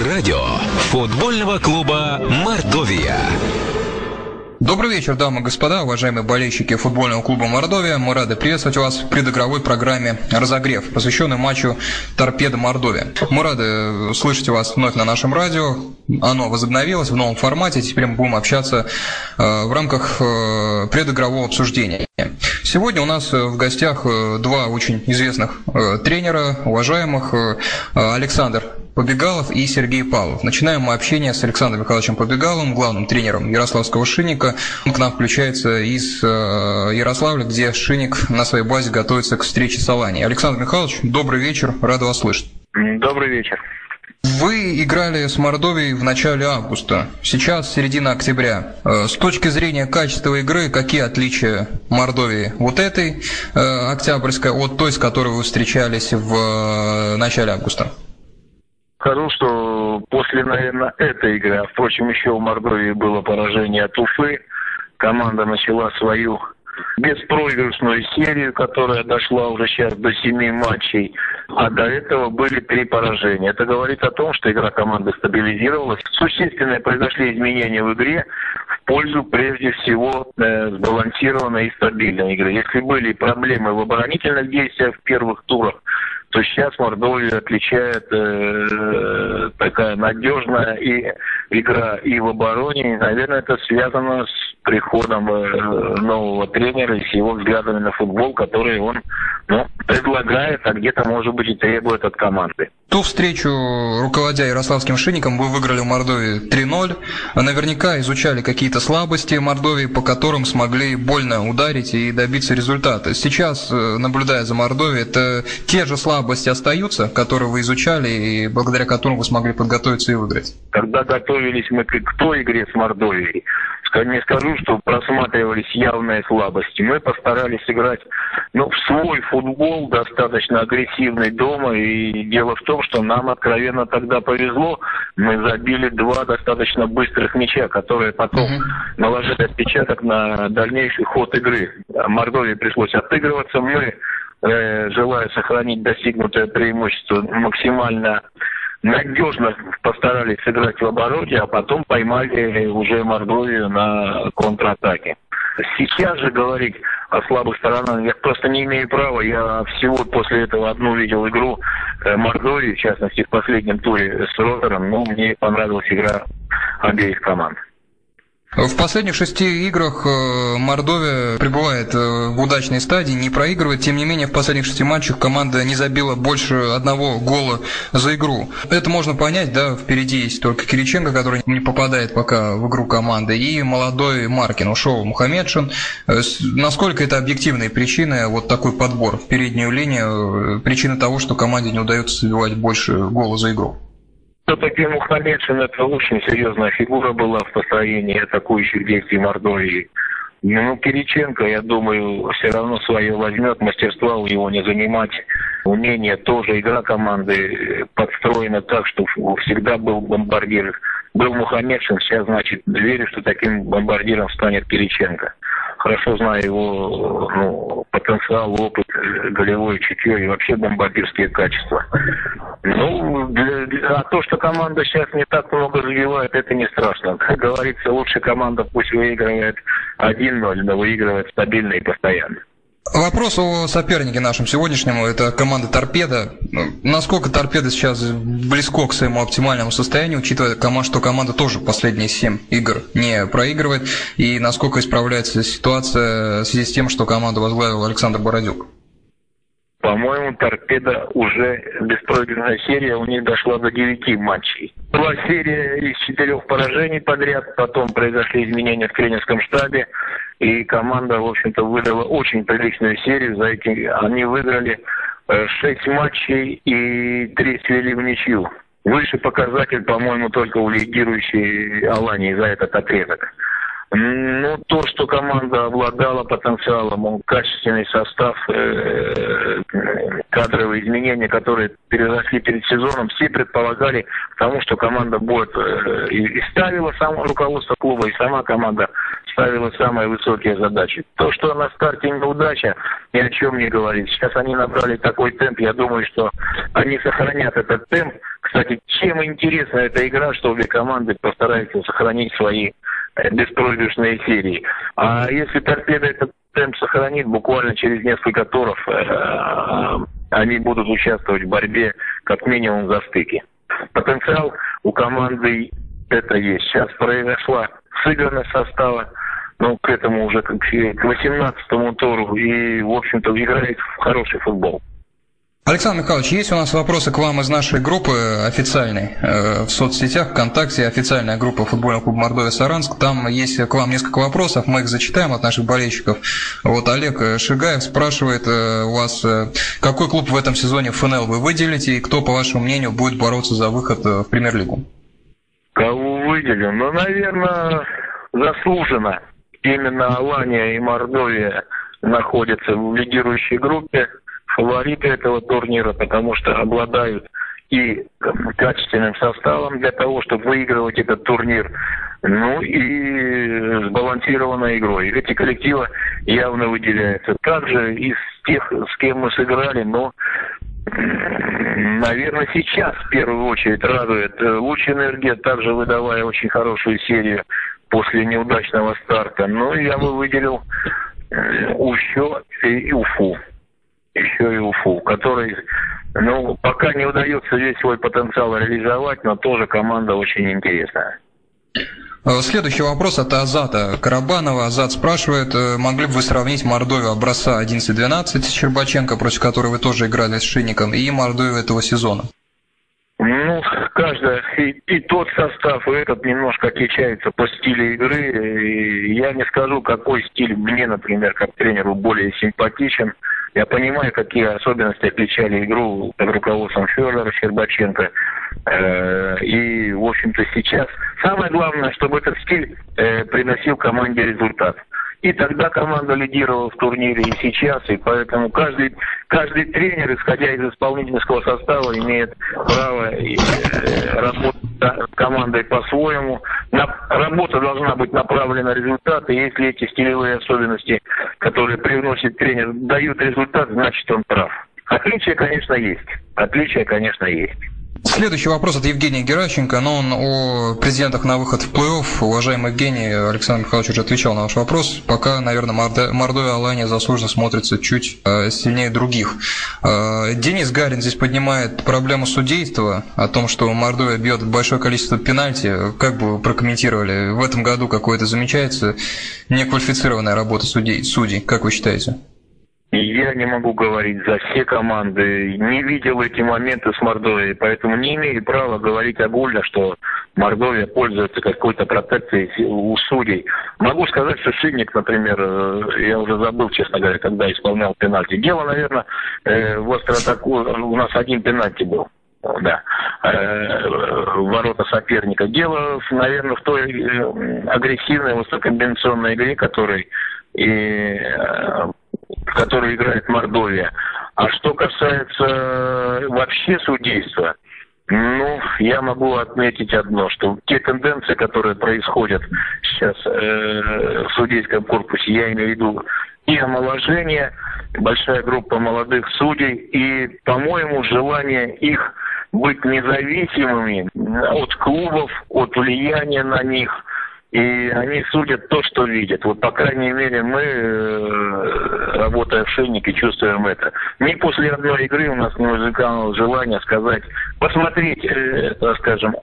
Радио футбольного клуба «Мордовия». Добрый вечер, дамы и господа, уважаемые болельщики футбольного клуба «Мордовия». Мы рады приветствовать вас в предыгровой программе «Разогрев», посвященной матчу «Торпеда Мордовия». Мы рады слышать вас вновь на нашем радио. Оно возобновилось в новом формате. Теперь мы будем общаться э, в рамках э, предыгрового обсуждения. Сегодня у нас в гостях э, два очень известных тренера, уважаемых. Александр Побегалов и Сергей Павлов. Начинаем мы общение с Александром Михайловичем Побегаловым, главным тренером Ярославского Шинника. Он к нам включается из э, Ярославля, где Шинник на своей базе готовится к встрече с Алани. Александр Михайлович, добрый вечер, рад вас слышать. Добрый вечер. Вы играли с Мордовией в начале августа, сейчас середина октября. Э, с точки зрения качества игры, какие отличия Мордовии вот этой э, октябрьской от той, с которой вы встречались в начале августа? Скажу, что после, наверное, этой игры, а впрочем, еще в Мордовии было поражение от Уфы, команда начала свою беспроигрышную серию, которая дошла уже сейчас до семи матчей, а до этого были три поражения. Это говорит о том, что игра команды стабилизировалась. Существенные произошли изменения в игре в пользу, прежде всего, э, сбалансированной и стабильной игры. Если были проблемы в оборонительных действиях в первых турах, то сейчас Мордовию отличает э, такая надежная и игра и в обороне. И, наверное, это связано с приходом э, нового тренера и с его взглядами на футбол, который он ну, предлагает, а где-то, может быть, и требует от команды. Ту встречу, руководя Ярославским шинником, вы выиграли в Мордовии 3-0. Наверняка изучали какие-то слабости Мордовии, по которым смогли больно ударить и добиться результата. Сейчас, э, наблюдая за Мордовией, это те же слабости остаются, которые вы изучали и благодаря которым вы смогли подготовиться и выиграть? Когда готовились мы к той игре с Мордовией, не скажу, что просматривались явные слабости. Мы постарались играть ну, в свой футбол, достаточно агрессивный дома. И дело в том, что нам откровенно тогда повезло. Мы забили два достаточно быстрых мяча, которые потом uh-huh. наложили отпечаток на дальнейший ход игры. Мордовии пришлось отыгрываться. Мы, э, желая сохранить достигнутое преимущество, максимально надежно постарались сыграть в обороте, а потом поймали уже Мордовию на контратаке. Сейчас же говорить о слабых сторонах я просто не имею права. Я всего после этого одну видел игру э, Мордовии, в частности в последнем туре с Ротором, но мне понравилась игра обеих команд. В последних шести играх э, Мордовия пребывает э, в удачной стадии, не проигрывает. Тем не менее, в последних шести матчах команда не забила больше одного гола за игру. Это можно понять, да, впереди есть только Кириченко, который не попадает пока в игру команды, и молодой Маркин, ушел Мухаммедшин. Э, насколько это объективные причины, вот такой подбор в переднюю линию, причина того, что команде не удается забивать больше гола за игру? Все-таки Мухаммедшин это очень серьезная фигура была в построении атакующих действий Мордовии. Ну, Кириченко, я думаю, все равно свое возьмет, мастерства у него не занимать, умение тоже, игра команды подстроена так, что всегда был бомбардир. Был Мухаммедшин, сейчас, значит, верю, что таким бомбардиром станет Кириченко хорошо знаю его ну, потенциал, опыт, голевое чутье и вообще бомбардирские качества. Ну, для, для, а то, что команда сейчас не так много забивает, это не страшно. Как говорится, лучше команда пусть выигрывает 1-0, но выигрывает стабильно и постоянно. Вопрос о сопернике нашем сегодняшнему, это команда «Торпеда». Насколько «Торпеда» сейчас близко к своему оптимальному состоянию, учитывая, что команда тоже последние семь игр не проигрывает, и насколько исправляется ситуация в связи с тем, что команду возглавил Александр Бородюк? По-моему, торпеда уже беспроигранная серия у них дошла до девяти матчей. Была серия из четырех поражений подряд, потом произошли изменения в тренерском штабе, и команда, в общем-то, выдала очень приличную серию. За эти они выиграли э, шесть матчей и три свели в ничью. Высший показатель, по-моему, только у лидирующей Алании за этот отрезок. Ну, то, что команда обладала потенциалом, качественный состав, э, кадровые изменения, которые переросли перед сезоном, все предполагали тому, что команда будет э, и ставила само руководство клуба, и сама команда ставила самые высокие задачи. То, что на старте неудача, ни о чем не говорит. Сейчас они набрали такой темп, я думаю, что они сохранят этот темп Кстати, чем интересна эта игра, что обе команды постараются сохранить свои э, беспроигрышные серии. А если торпеда этот темп сохранит, буквально через несколько туров э, они будут участвовать в борьбе как минимум за стыки. Потенциал у команды это есть. Сейчас произошла сыгранность состава, ну, к этому уже к 18-му туру и, в общем-то, играет в хороший футбол. Александр Михайлович, есть у нас вопросы к вам из нашей группы официальной э, в соцсетях, ВКонтакте, официальная группа футбольного клуба Мордовия Саранск. Там есть к вам несколько вопросов, мы их зачитаем от наших болельщиков. Вот Олег Шигаев спрашивает э, у вас, э, какой клуб в этом сезоне ФНЛ вы выделите и кто, по вашему мнению, будет бороться за выход в премьер-лигу? Кого выделю? Ну, наверное, заслуженно. Именно Алания и Мордовия находятся в лидирующей группе фавориты этого турнира, потому что обладают и качественным составом для того, чтобы выигрывать этот турнир, ну и сбалансированной игрой. Эти коллективы явно выделяются. Также из тех, с кем мы сыграли, но наверное, сейчас в первую очередь радует луч энергия, также выдавая очень хорошую серию после неудачного старта. Ну, я бы выделил Ущо и Уфу еще и Уфу, который, ну, пока не удается весь свой потенциал реализовать, но тоже команда очень интересная. Э, следующий вопрос от Азата Карабанова. Азат спрашивает, э, могли бы вы сравнить Мордовию образца 11-12 Щербаченко, против которой вы тоже играли с Шинником, и Мордовию этого сезона? Ну, каждая, и, и тот состав, и этот немножко отличается по стилю игры. И я не скажу, какой стиль мне, например, как тренеру более симпатичен. Я понимаю, какие особенности отличали игру под руководством Федора Щербаченко. Э, и, в общем-то, сейчас самое главное, чтобы этот стиль э, приносил команде результат. И тогда команда лидировала в турнире и сейчас, и поэтому каждый, каждый тренер, исходя из исполнительского состава, имеет право э, работать с командой по-своему. Работа должна быть направлена на результат, и если эти стилевые особенности, которые привносит тренер, дают результат, значит он прав. Отличия, конечно, есть. Отличия, конечно, есть. Следующий вопрос от Евгения Геращенко, но он о президентах на выход в плей-офф. Уважаемый Евгений, Александр Михайлович уже отвечал на ваш вопрос. Пока, наверное, Мордовия и Алания заслуженно смотрится чуть э, сильнее других. Э, Денис Гарин здесь поднимает проблему судейства, о том, что Мордовия бьет большое количество пенальти. Как бы вы прокомментировали, в этом году какое-то замечается неквалифицированная работа судей, судей, как вы считаете? Я не могу говорить за все команды, не видел эти моменты с Мордовией, поэтому не имею права говорить огульно, что Мордовия пользуется какой-то протекцией у судей. Могу сказать, что Шинник, например, э, я уже забыл, честно говоря, когда исполнял пенальти. Дело, наверное, э, в остроатаку у нас один пенальти был да, э, ворота соперника. Дело, наверное, в той агрессивной высококомбинационной игре, которой и в которой играет Мордовия. А что касается э, вообще судейства, ну, я могу отметить одно, что те тенденции, которые происходят сейчас э, в судейском корпусе, я имею в виду и омоложение, большая группа молодых судей, и, по-моему, желание их быть независимыми от клубов, от влияния на них – и они судят то, что видят. Вот, по крайней мере, мы, э, работая в Шейнике, чувствуем это. Ни после одной игры у нас не возникало желания сказать, посмотреть, э, скажем,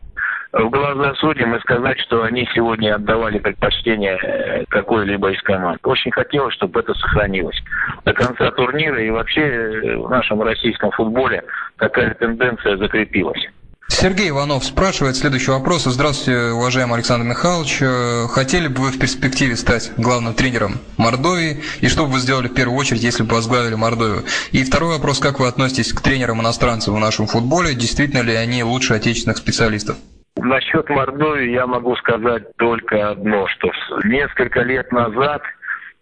в глаза судьям и сказать, что они сегодня отдавали предпочтение э, какой-либо из команд. Очень хотелось, чтобы это сохранилось. До конца турнира и вообще в нашем российском футболе такая тенденция закрепилась. Сергей Иванов спрашивает следующий вопрос. Здравствуйте, уважаемый Александр Михайлович. Э, хотели бы вы в перспективе стать главным тренером Мордовии? И что бы вы сделали в первую очередь, если бы возглавили Мордовию? И второй вопрос. Как вы относитесь к тренерам иностранцев в нашем футболе? Действительно ли они лучше отечественных специалистов? Насчет Мордовии я могу сказать только одно, что несколько лет назад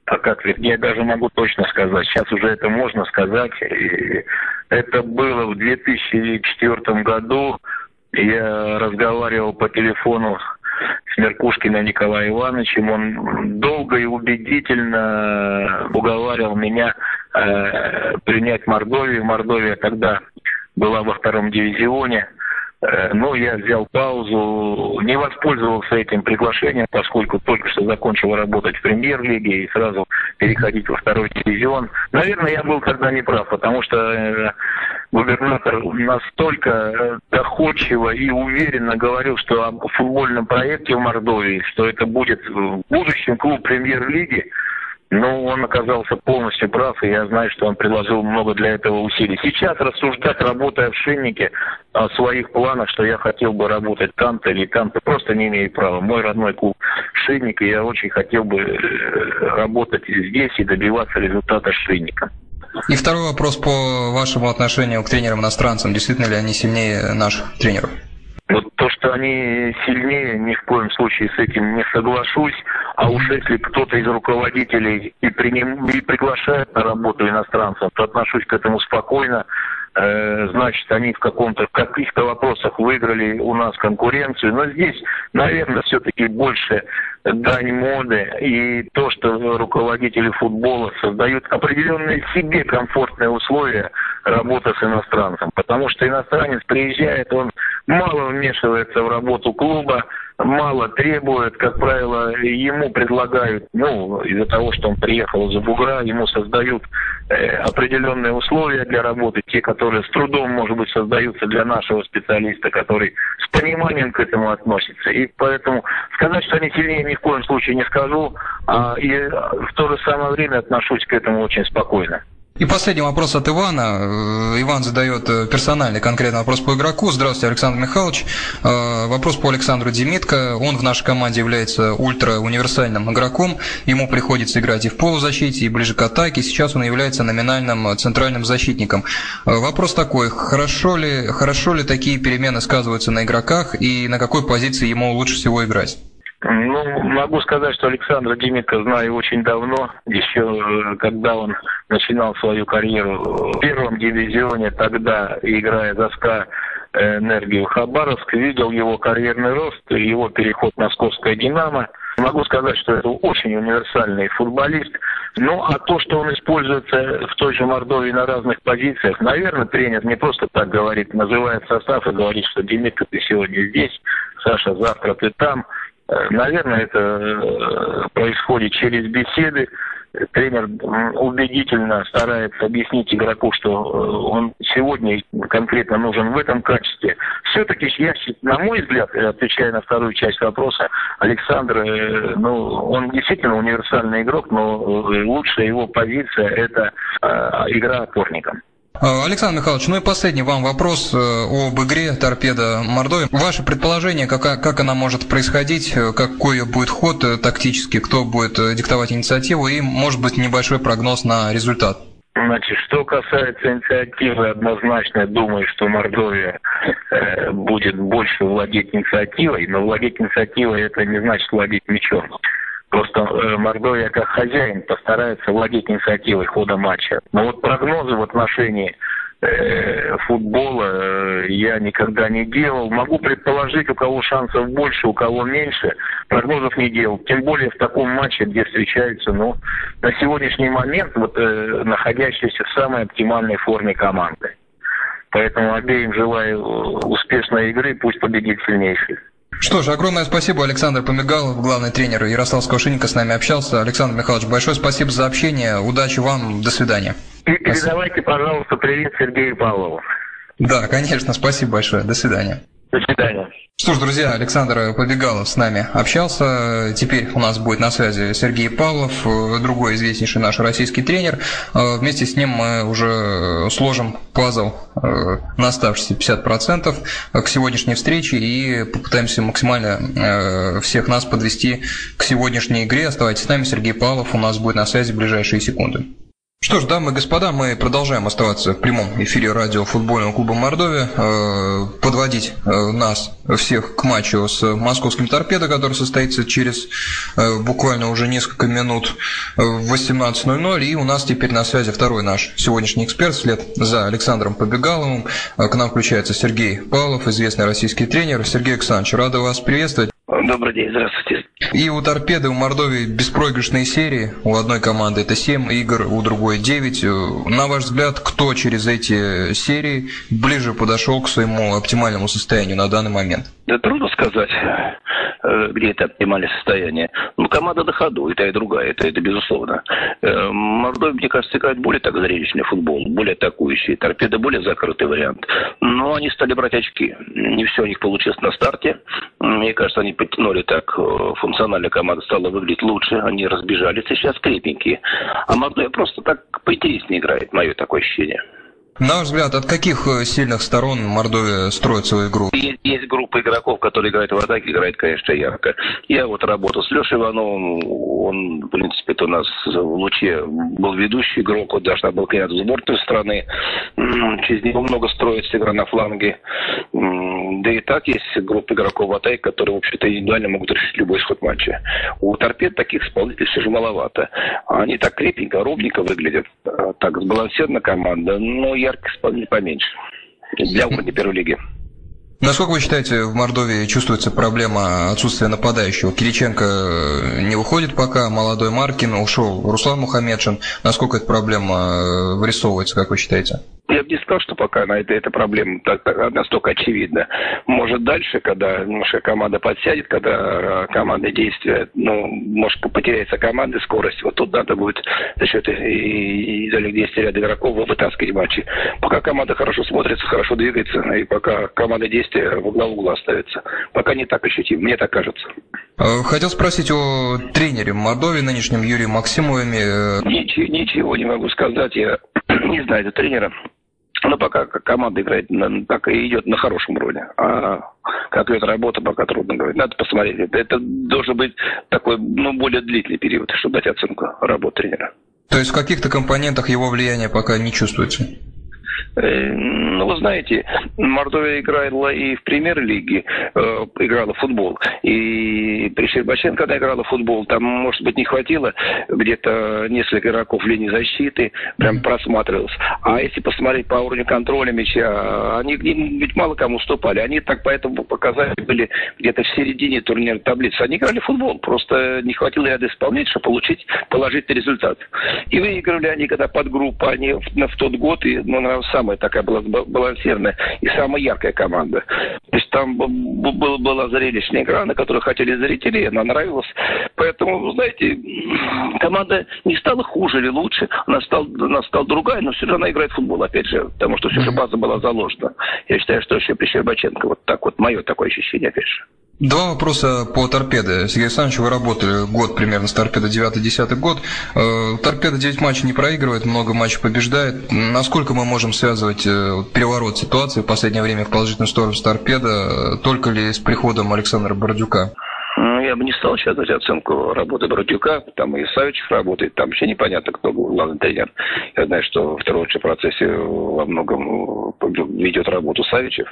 а как, я даже могу точно сказать, сейчас уже это можно сказать, это было в 2004 году, я разговаривал по телефону с Меркушкиным Николаем Ивановичем. Он долго и убедительно уговаривал меня э, принять Мордовию. Мордовия тогда была во втором дивизионе. Э, но я взял паузу, не воспользовался этим приглашением, поскольку только что закончил работать в премьер-лиге и сразу переходить во второй дивизион. Наверное, я был тогда неправ, потому что э, губернатор настолько э, доходчиво и уверенно говорил, что о футбольном проекте в Мордовии, что это будет в будущем клуб премьер-лиги, ну, он оказался полностью прав, и я знаю, что он приложил много для этого усилий. Сейчас рассуждать, работая в Шиннике, о своих планах, что я хотел бы работать там-то или там-то, просто не имею права. Мой родной клуб Шинник, и я очень хотел бы э, работать здесь и добиваться результата Шинника. И второй вопрос по вашему отношению к тренерам-иностранцам. Действительно ли они сильнее наших тренеров? Вот то, что они сильнее, ни в коем случае с этим не соглашусь. А уж если кто-то из руководителей и, приним, и приглашает на работу иностранцев, то отношусь к этому спокойно. Э, значит, они в каком-то, каких-то вопросах выиграли у нас конкуренцию. Но здесь, наверное, все-таки больше дань моды и то, что руководители футбола создают определенные себе комфортные условия работы с иностранцем. Потому что иностранец приезжает, он мало вмешивается в работу клуба, мало требует, как правило, ему предлагают, ну, из-за того, что он приехал из-за бугра, ему создают э, определенные условия для работы, те, которые с трудом, может быть, создаются для нашего специалиста, который с пониманием к этому относится. И поэтому сказать, что они сильнее ни в коем случае не скажу, а, и в то же самое время отношусь к этому очень спокойно. И последний вопрос от Ивана. Э, Иван задает э, персональный конкретный вопрос по игроку. Здравствуйте, Александр Михайлович. Э, вопрос по Александру Демитко. Он в нашей команде является ультра-универсальным игроком. Ему приходится играть и в полузащите, и ближе к атаке. Сейчас он является номинальным центральным защитником. Вопрос такой. Хорошо ли, хорошо ли такие перемены сказываются на игроках и на какой позиции ему лучше всего играть? Ну, могу сказать, что Александра Демитко знаю очень давно, еще когда он начинал свою карьеру в первом дивизионе, тогда, играя за СКА энергию Хабаровск, видел его карьерный рост, его переход в московское «Динамо». Могу сказать, что это очень универсальный футболист. Ну, а то, что он используется в той же Мордовии на разных позициях, наверное, тренер не просто так говорит, называет состав и говорит, что Димитр, ты сегодня здесь, Саша, завтра ты там. Э, наверное, это э, происходит через беседы. Тренер убедительно старается объяснить игроку, что э, он сегодня конкретно нужен в этом качестве. Все-таки, я, на мой взгляд, отвечая на вторую часть вопроса, Александр, ну, он действительно универсальный игрок, но лучшая его позиция – это игра опорником. Э, Александр Михайлович, ну и последний вам вопрос э, об игре торпеда Мордовия. Ваше предположение, как, как она может происходить, э, какой будет ход тактический, кто будет диктовать инициативу и, может быть, небольшой прогноз на результат? Значит, что касается инициативы, однозначно думаю, что Мордовия э, будет больше владеть инициативой, но владеть инициативой это не значит владеть Просто э, Мордовия как хозяин постарается владеть инициативой хода матча. Но вот прогнозы в отношении э, футбола э, я никогда не делал. Могу предположить, у кого шансов больше, у кого меньше. Прогнозов не делал. Тем более в таком матче, где встречаются, ну, на сегодняшний момент, вот, э, находящиеся в самой оптимальной форме команды. Поэтому обеим желаю успешной игры, пусть победит сильнейший. Что ж, огромное спасибо. Александр Помигалов, главный тренер Ярославского шинника, с нами общался. Александр Михайлович, большое спасибо за общение. Удачи вам. До свидания. И передавайте, пожалуйста, привет Сергею Павлову. Да, конечно. Спасибо большое. До свидания. До свидания. Что ж, друзья, Александр Побегалов с нами общался. Теперь у нас будет на связи Сергей Павлов, другой известнейший наш российский тренер. Э, вместе с ним мы уже сложим пазл э, на оставшиеся 50% к сегодняшней встрече и попытаемся максимально э, всех нас подвести к сегодняшней игре. Оставайтесь с нами, Сергей Павлов у нас будет на связи в ближайшие секунды. Что ж, дамы и господа, мы продолжаем оставаться в прямом эфире радио футбольного клуба Мордовия, э, подводить э, нас всех к матчу с московским торпедо, который состоится через э, буквально уже несколько минут в 18.00. И у нас теперь на связи второй наш сегодняшний эксперт, вслед за Александром Побегаловым. К нам включается Сергей Павлов, известный российский тренер. Сергей Александрович, рада вас приветствовать. Добрый день, здравствуйте. И у торпеды у Мордовии беспроигрышные серии. У одной команды это 7 игр, у другой 9. На ваш взгляд, кто через эти серии ближе подошел к своему оптимальному состоянию на данный момент? Да трудно сказать. Э, где это оптимальное состояние. Ну, команда на ходу, и та, и другая, это, это безусловно. Э, Мордовия, мне кажется, играет более так зрелищный футбол, более атакующий. Торпеда более закрытый вариант. Но они стали брать очки. Не все у них получилось на старте. Мне кажется, они подтянули так, э, функционально команда стала выглядеть лучше. Они разбежались, и сейчас крепенькие. А Мордовия просто так поинтереснее играет, мое такое ощущение. На ваш взгляд, от каких э, сильных сторон Мордовия строит свою игру? Есть, есть группа игроков, которые играют в атаке, играет, конечно, ярко. Я вот работал с Лешей Ивановым, он, в принципе, у нас в Луче был ведущий игрок, вот даже был кандидат в сборную страны. Через него много строится игра на фланге. Да и так есть группа игроков в атаке, которые, в общем-то, индивидуально могут решить любой исход матча. У торпед таких исполнителей все же маловато. Они так крепенько, ровненько выглядят. А, так сбалансирована команда. Но я ярких исполнителей поменьше для уровня первой лиги. Насколько вы считаете, в Мордовии чувствуется проблема отсутствия нападающего? Кириченко э, не уходит пока, молодой Маркин, ушел Руслан Мухаммедшин. Насколько эта проблема э, вырисовывается, как вы считаете? Я бы не сказал, что пока на это, эта проблема так, так, настолько очевидна. Может, дальше, когда немножко команда подсядет, когда э, командные действия, ну, может, потеряется команда, скорость, вот тут надо будет за счет издалек действия ряда игроков вытаскивать матчи. Пока команда хорошо смотрится, хорошо двигается, и пока команда действия в угла угла ставится. Пока не так ощутим, мне так кажется. Э, хотел спросить о тренере Мордовии, нынешнем Юрии Максимове. Ничего, ничего не могу сказать, я не знаю этого тренера. Но пока команда играет, так и идет на хорошем уровне. А как идет работа, пока трудно говорить. Надо посмотреть. Это, это должен быть такой, ну, более длительный период, чтобы дать оценку работы тренера. То есть в каких-то компонентах его влияния пока не чувствуется? Э, ну, вы знаете, Мордовия играла и в премьер-лиге, э, играла в футбол. И при Щербаченко, когда играла в футбол, там, может быть, не хватило где-то несколько игроков линии защиты, прям просматривалось. А если посмотреть по уровню контроля мяча, они ведь мало кому уступали. Они так поэтому показатели были где-то в середине турнирной таблицы. Они играли в футбол, просто не хватило ряда исполнителей, чтобы получить положительный результат. И выиграли они, когда под группу, они в, в тот год, и, ну, самая такая была балансированная и самая яркая команда. То есть там была, была зрелищная игра, на которую хотели зрители, она нравилась. Поэтому, знаете, команда не стала хуже или лучше, она стала, она стала другая, но все равно она играет в футбол, опять же, потому что все же база была заложена. Я считаю, что еще при Щербаченко, вот так вот, мое такое ощущение, опять же. Два вопроса по торпеде. Сергей Александрович, вы работали год примерно с торпедо 9-10 год. Э, торпеда 9 матчей не проигрывает, много матчей побеждает. Насколько мы можем связывать э, переворот ситуации в последнее время в положительную сторону с торпедо, только ли с приходом Александра Бордюка? Бы не стал сейчас дать оценку работы Бородюка, там и Савичев работает, там вообще непонятно, кто был главный тренер. Я знаю, что в втором процессе во многом ведет работу Савичев,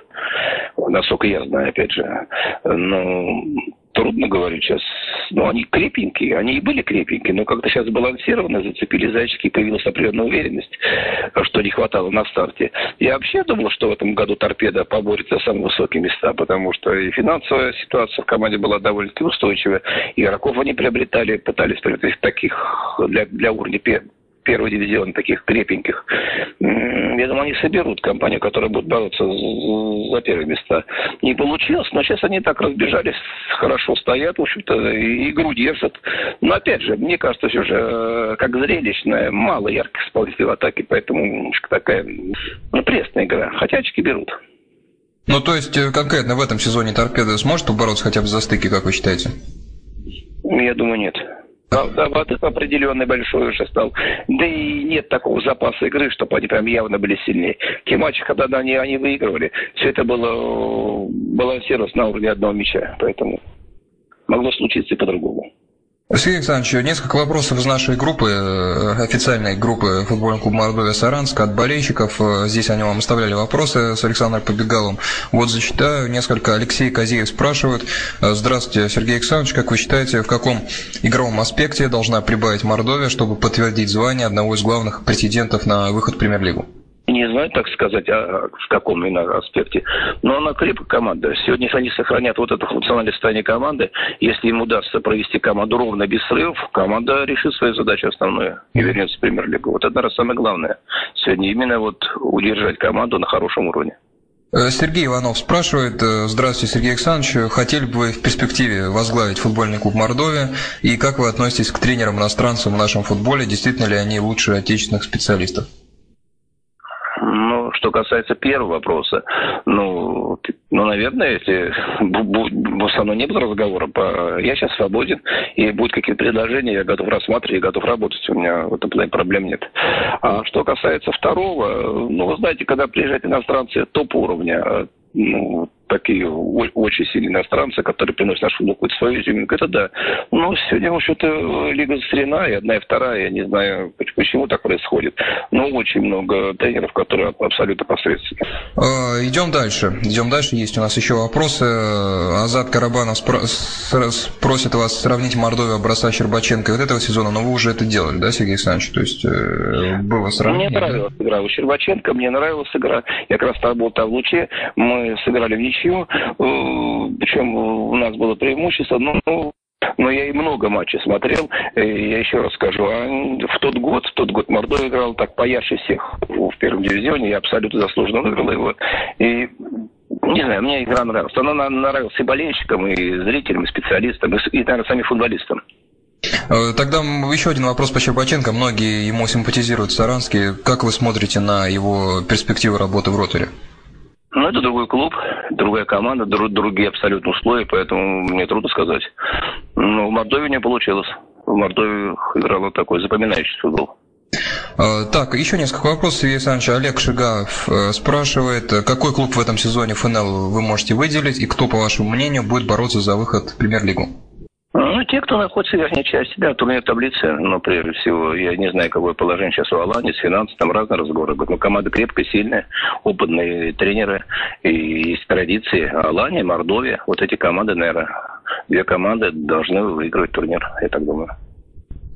насколько я знаю, опять же. Но трудно говорить сейчас. Но они крепенькие, они и были крепенькие, но как-то сейчас балансированы, зацепили зайчики, появилась определенная уверенность, что не хватало на старте. Я вообще думал, что в этом году торпеда поборется за самые высокие места, потому что и финансовая ситуация в команде была довольно-таки устойчивая. Игроков они приобретали, пытались приобрести таких для, для уровня первый дивизион таких крепеньких. Я думаю, они соберут компанию, которая будет бороться за первые места. Не получилось, но сейчас они так разбежались, хорошо стоят, в общем-то, и игру держат. Но опять же, мне кажется, все же, э, как зрелищная, мало ярких исполнителей в атаке, поэтому немножко такая ну, пресная игра. Хотя очки берут. Ну, то есть, э, конкретно в этом сезоне торпеда сможет побороться хотя бы за стыки, как вы считаете? Я думаю, нет. Отрыв определенный большой уже стал. Да и нет такого запаса игры, чтобы они прям явно были сильнее. Те матчи, когда они, они выигрывали, все это было балансировалось на уровне одного мяча. Поэтому могло случиться и по-другому. Сергей Александрович, несколько вопросов из нашей группы, э, официальной группы футбольного клуба Мордовия Саранск от болельщиков. Э, здесь они вам оставляли вопросы с Александром Побегалом. Вот зачитаю несколько. Алексей Казеев спрашивает. «Э, здравствуйте, Сергей Александрович, как вы считаете, в каком игровом аспекте должна прибавить Мордовия, чтобы подтвердить звание одного из главных претендентов на выход в премьер-лигу? Не знаю, так сказать, а в каком именно аспекте. Но она крепкая команда. Сегодня, если они сохранят вот это функциональное состояние команды, если им удастся провести команду ровно, без срывов, команда решит свою задачу основную и вернется в премьер-лигу. Вот это, наверное, самое главное. Сегодня именно вот удержать команду на хорошем уровне. Э, Сергей Иванов спрашивает. Э, здравствуйте, Сергей Александрович. Хотели бы вы в перспективе возглавить футбольный клуб Мордовия? И как вы относитесь к тренерам-иностранцам в нашем футболе? Действительно ли они лучше отечественных специалистов? Ну, что касается первого вопроса, ну, ну наверное, если со мной не было разговора, я сейчас свободен, и будут какие-то предложения, я готов рассматривать, я готов работать, у меня в этом плане проблем нет. А что касается второго, ну, вы знаете, когда приезжают иностранцы топ уровня, ну, такие очень сильные иностранцы, которые приносят наш футбол какую-то свою изюминку, это да. Но сегодня, в общем-то, лига застрена, и одна, и вторая, я не знаю, почему так происходит. Но очень много тренеров, которые абсолютно посредственные. А, идем дальше. Идем дальше. Есть у нас еще вопросы. Азат Карабанов просит вас сравнить Мордовию образца Щербаченко вот этого сезона, но вы уже это делали, да, Сергей Александрович? То есть э, было сравнение? Мне нравилась да? игра у Щербаченко, мне нравилась игра. Я как раз работал там в Луче, мы сыграли в ничью, э, причем у нас было преимущество, но но я и много матчей смотрел. Я еще раз скажу, а в тот год, в тот год Мордо играл так поярче всех в первом дивизионе. Я абсолютно заслуженно выиграл его. И не знаю, мне игра нравилась. Она нравилась и болельщикам, и зрителям, и специалистам, и, наверное, самим футболистам. Э, тогда еще один вопрос по Щербаченко. Многие ему симпатизируют в Саранске. Как вы смотрите на его перспективы работы в роторе? Ну, это другой клуб, другая команда, друг, другие абсолютно условия, поэтому мне трудно сказать. Но в Мордовии не получилось. В Мордовии играл такой запоминающий футбол. А, так, еще несколько вопросов, Сергей Александрович. Олег Шигаев э, спрашивает, какой клуб в этом сезоне ФНЛ вы можете выделить и кто, по вашему мнению, будет бороться за выход в премьер-лигу? Ну, те, кто находится в верхней части, да, турнир таблицы, но прежде всего, я не знаю, какое положение сейчас у Алании, с финансами, там разные разговоры будут. Но команда крепкая, сильная, опытные тренеры, и есть традиции. Алания, Мордовия, вот эти команды, наверное, две команды должны выигрывать турнир, я так думаю.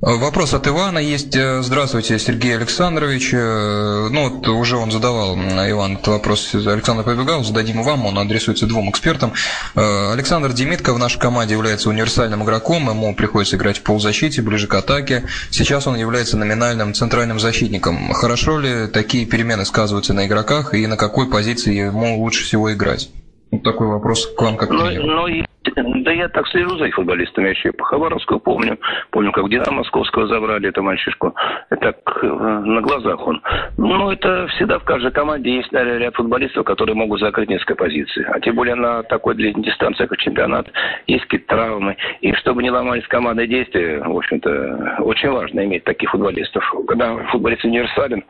Вопрос от Ивана есть. Э, здравствуйте, Сергей Александрович. Э, ну, вот уже он задавал, Иван, этот вопрос Александр побегал, зададим вам, он адресуется двум экспертам. Э, Александр Демитко в нашей команде является универсальным игроком, ему приходится играть в полузащите, ближе к атаке. Сейчас он является номинальным центральным защитником. Хорошо ли такие перемены сказываются на игроках и на какой позиции ему лучше всего играть? Вот такой вопрос к вам как тренеру. Да я так слежу за футболистами. Я еще по Хабаровску помню. Помню, как Динамо Московского забрали эту мальчишку. Так э, на глазах он. Ну, это всегда в каждой команде есть наверное, ряд футболистов, которые могут закрыть несколько позиций. А тем более на такой длительной дистанции, как чемпионат, есть какие-то травмы. И чтобы не ломались командные действия, в общем-то, очень важно иметь таких футболистов. Когда футболист универсален,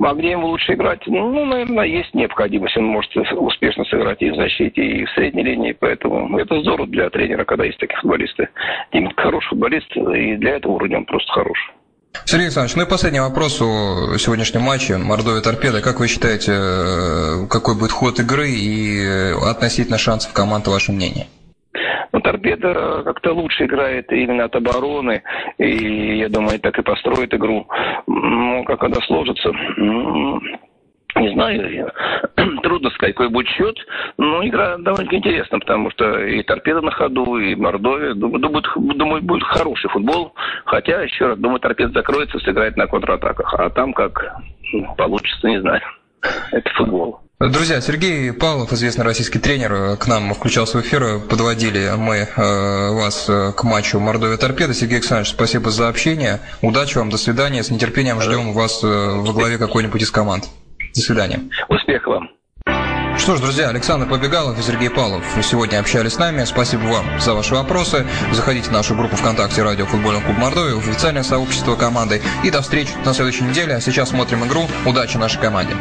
а где ему лучше играть? Ну, наверное, есть необходимость. Он может успешно сыграть и в защите, и в средней линии. Поэтому это здорово для тренера, когда есть такие футболисты. Димит хороший футболист, и для этого уровня он просто хороший. Сергей Александрович, ну и последний вопрос о сегодняшнем матче Мордовия Торпеда. Как вы считаете, э, какой будет ход игры и э, относительно шансов команд, ваше мнение? Ну, Торпеда как-то лучше играет именно от обороны, и я думаю, так и построит игру. Ну, как она сложится, не знаю, трудно сказать, какой будет счет, но игра довольно интересна, потому что и торпеда на ходу, и Мордовия. Думаю, думаю, думаю, будет хороший футбол. Хотя, еще раз, думаю, торпеда закроется, сыграет на контратаках. А там как ну, получится, не знаю. Это футбол. Друзья, Сергей Павлов, известный российский тренер, к нам включался в эфир. Подводили мы э, вас э, к матчу Мордовия Торпеда. Сергей Александрович, спасибо за общение. Удачи вам, до свидания. С нетерпением ждем вас э, во главе какой-нибудь из команд. До свидания. Успехов вам. Что ж, друзья, Александр Побегалов и Сергей Павлов сегодня общались с нами. Спасибо вам за ваши вопросы. Заходите в нашу группу ВКонтакте «Радио Футбольный клуб Мордовия», в официальное сообщество команды. И до встречи на следующей неделе. А сейчас смотрим игру. Удачи нашей команде.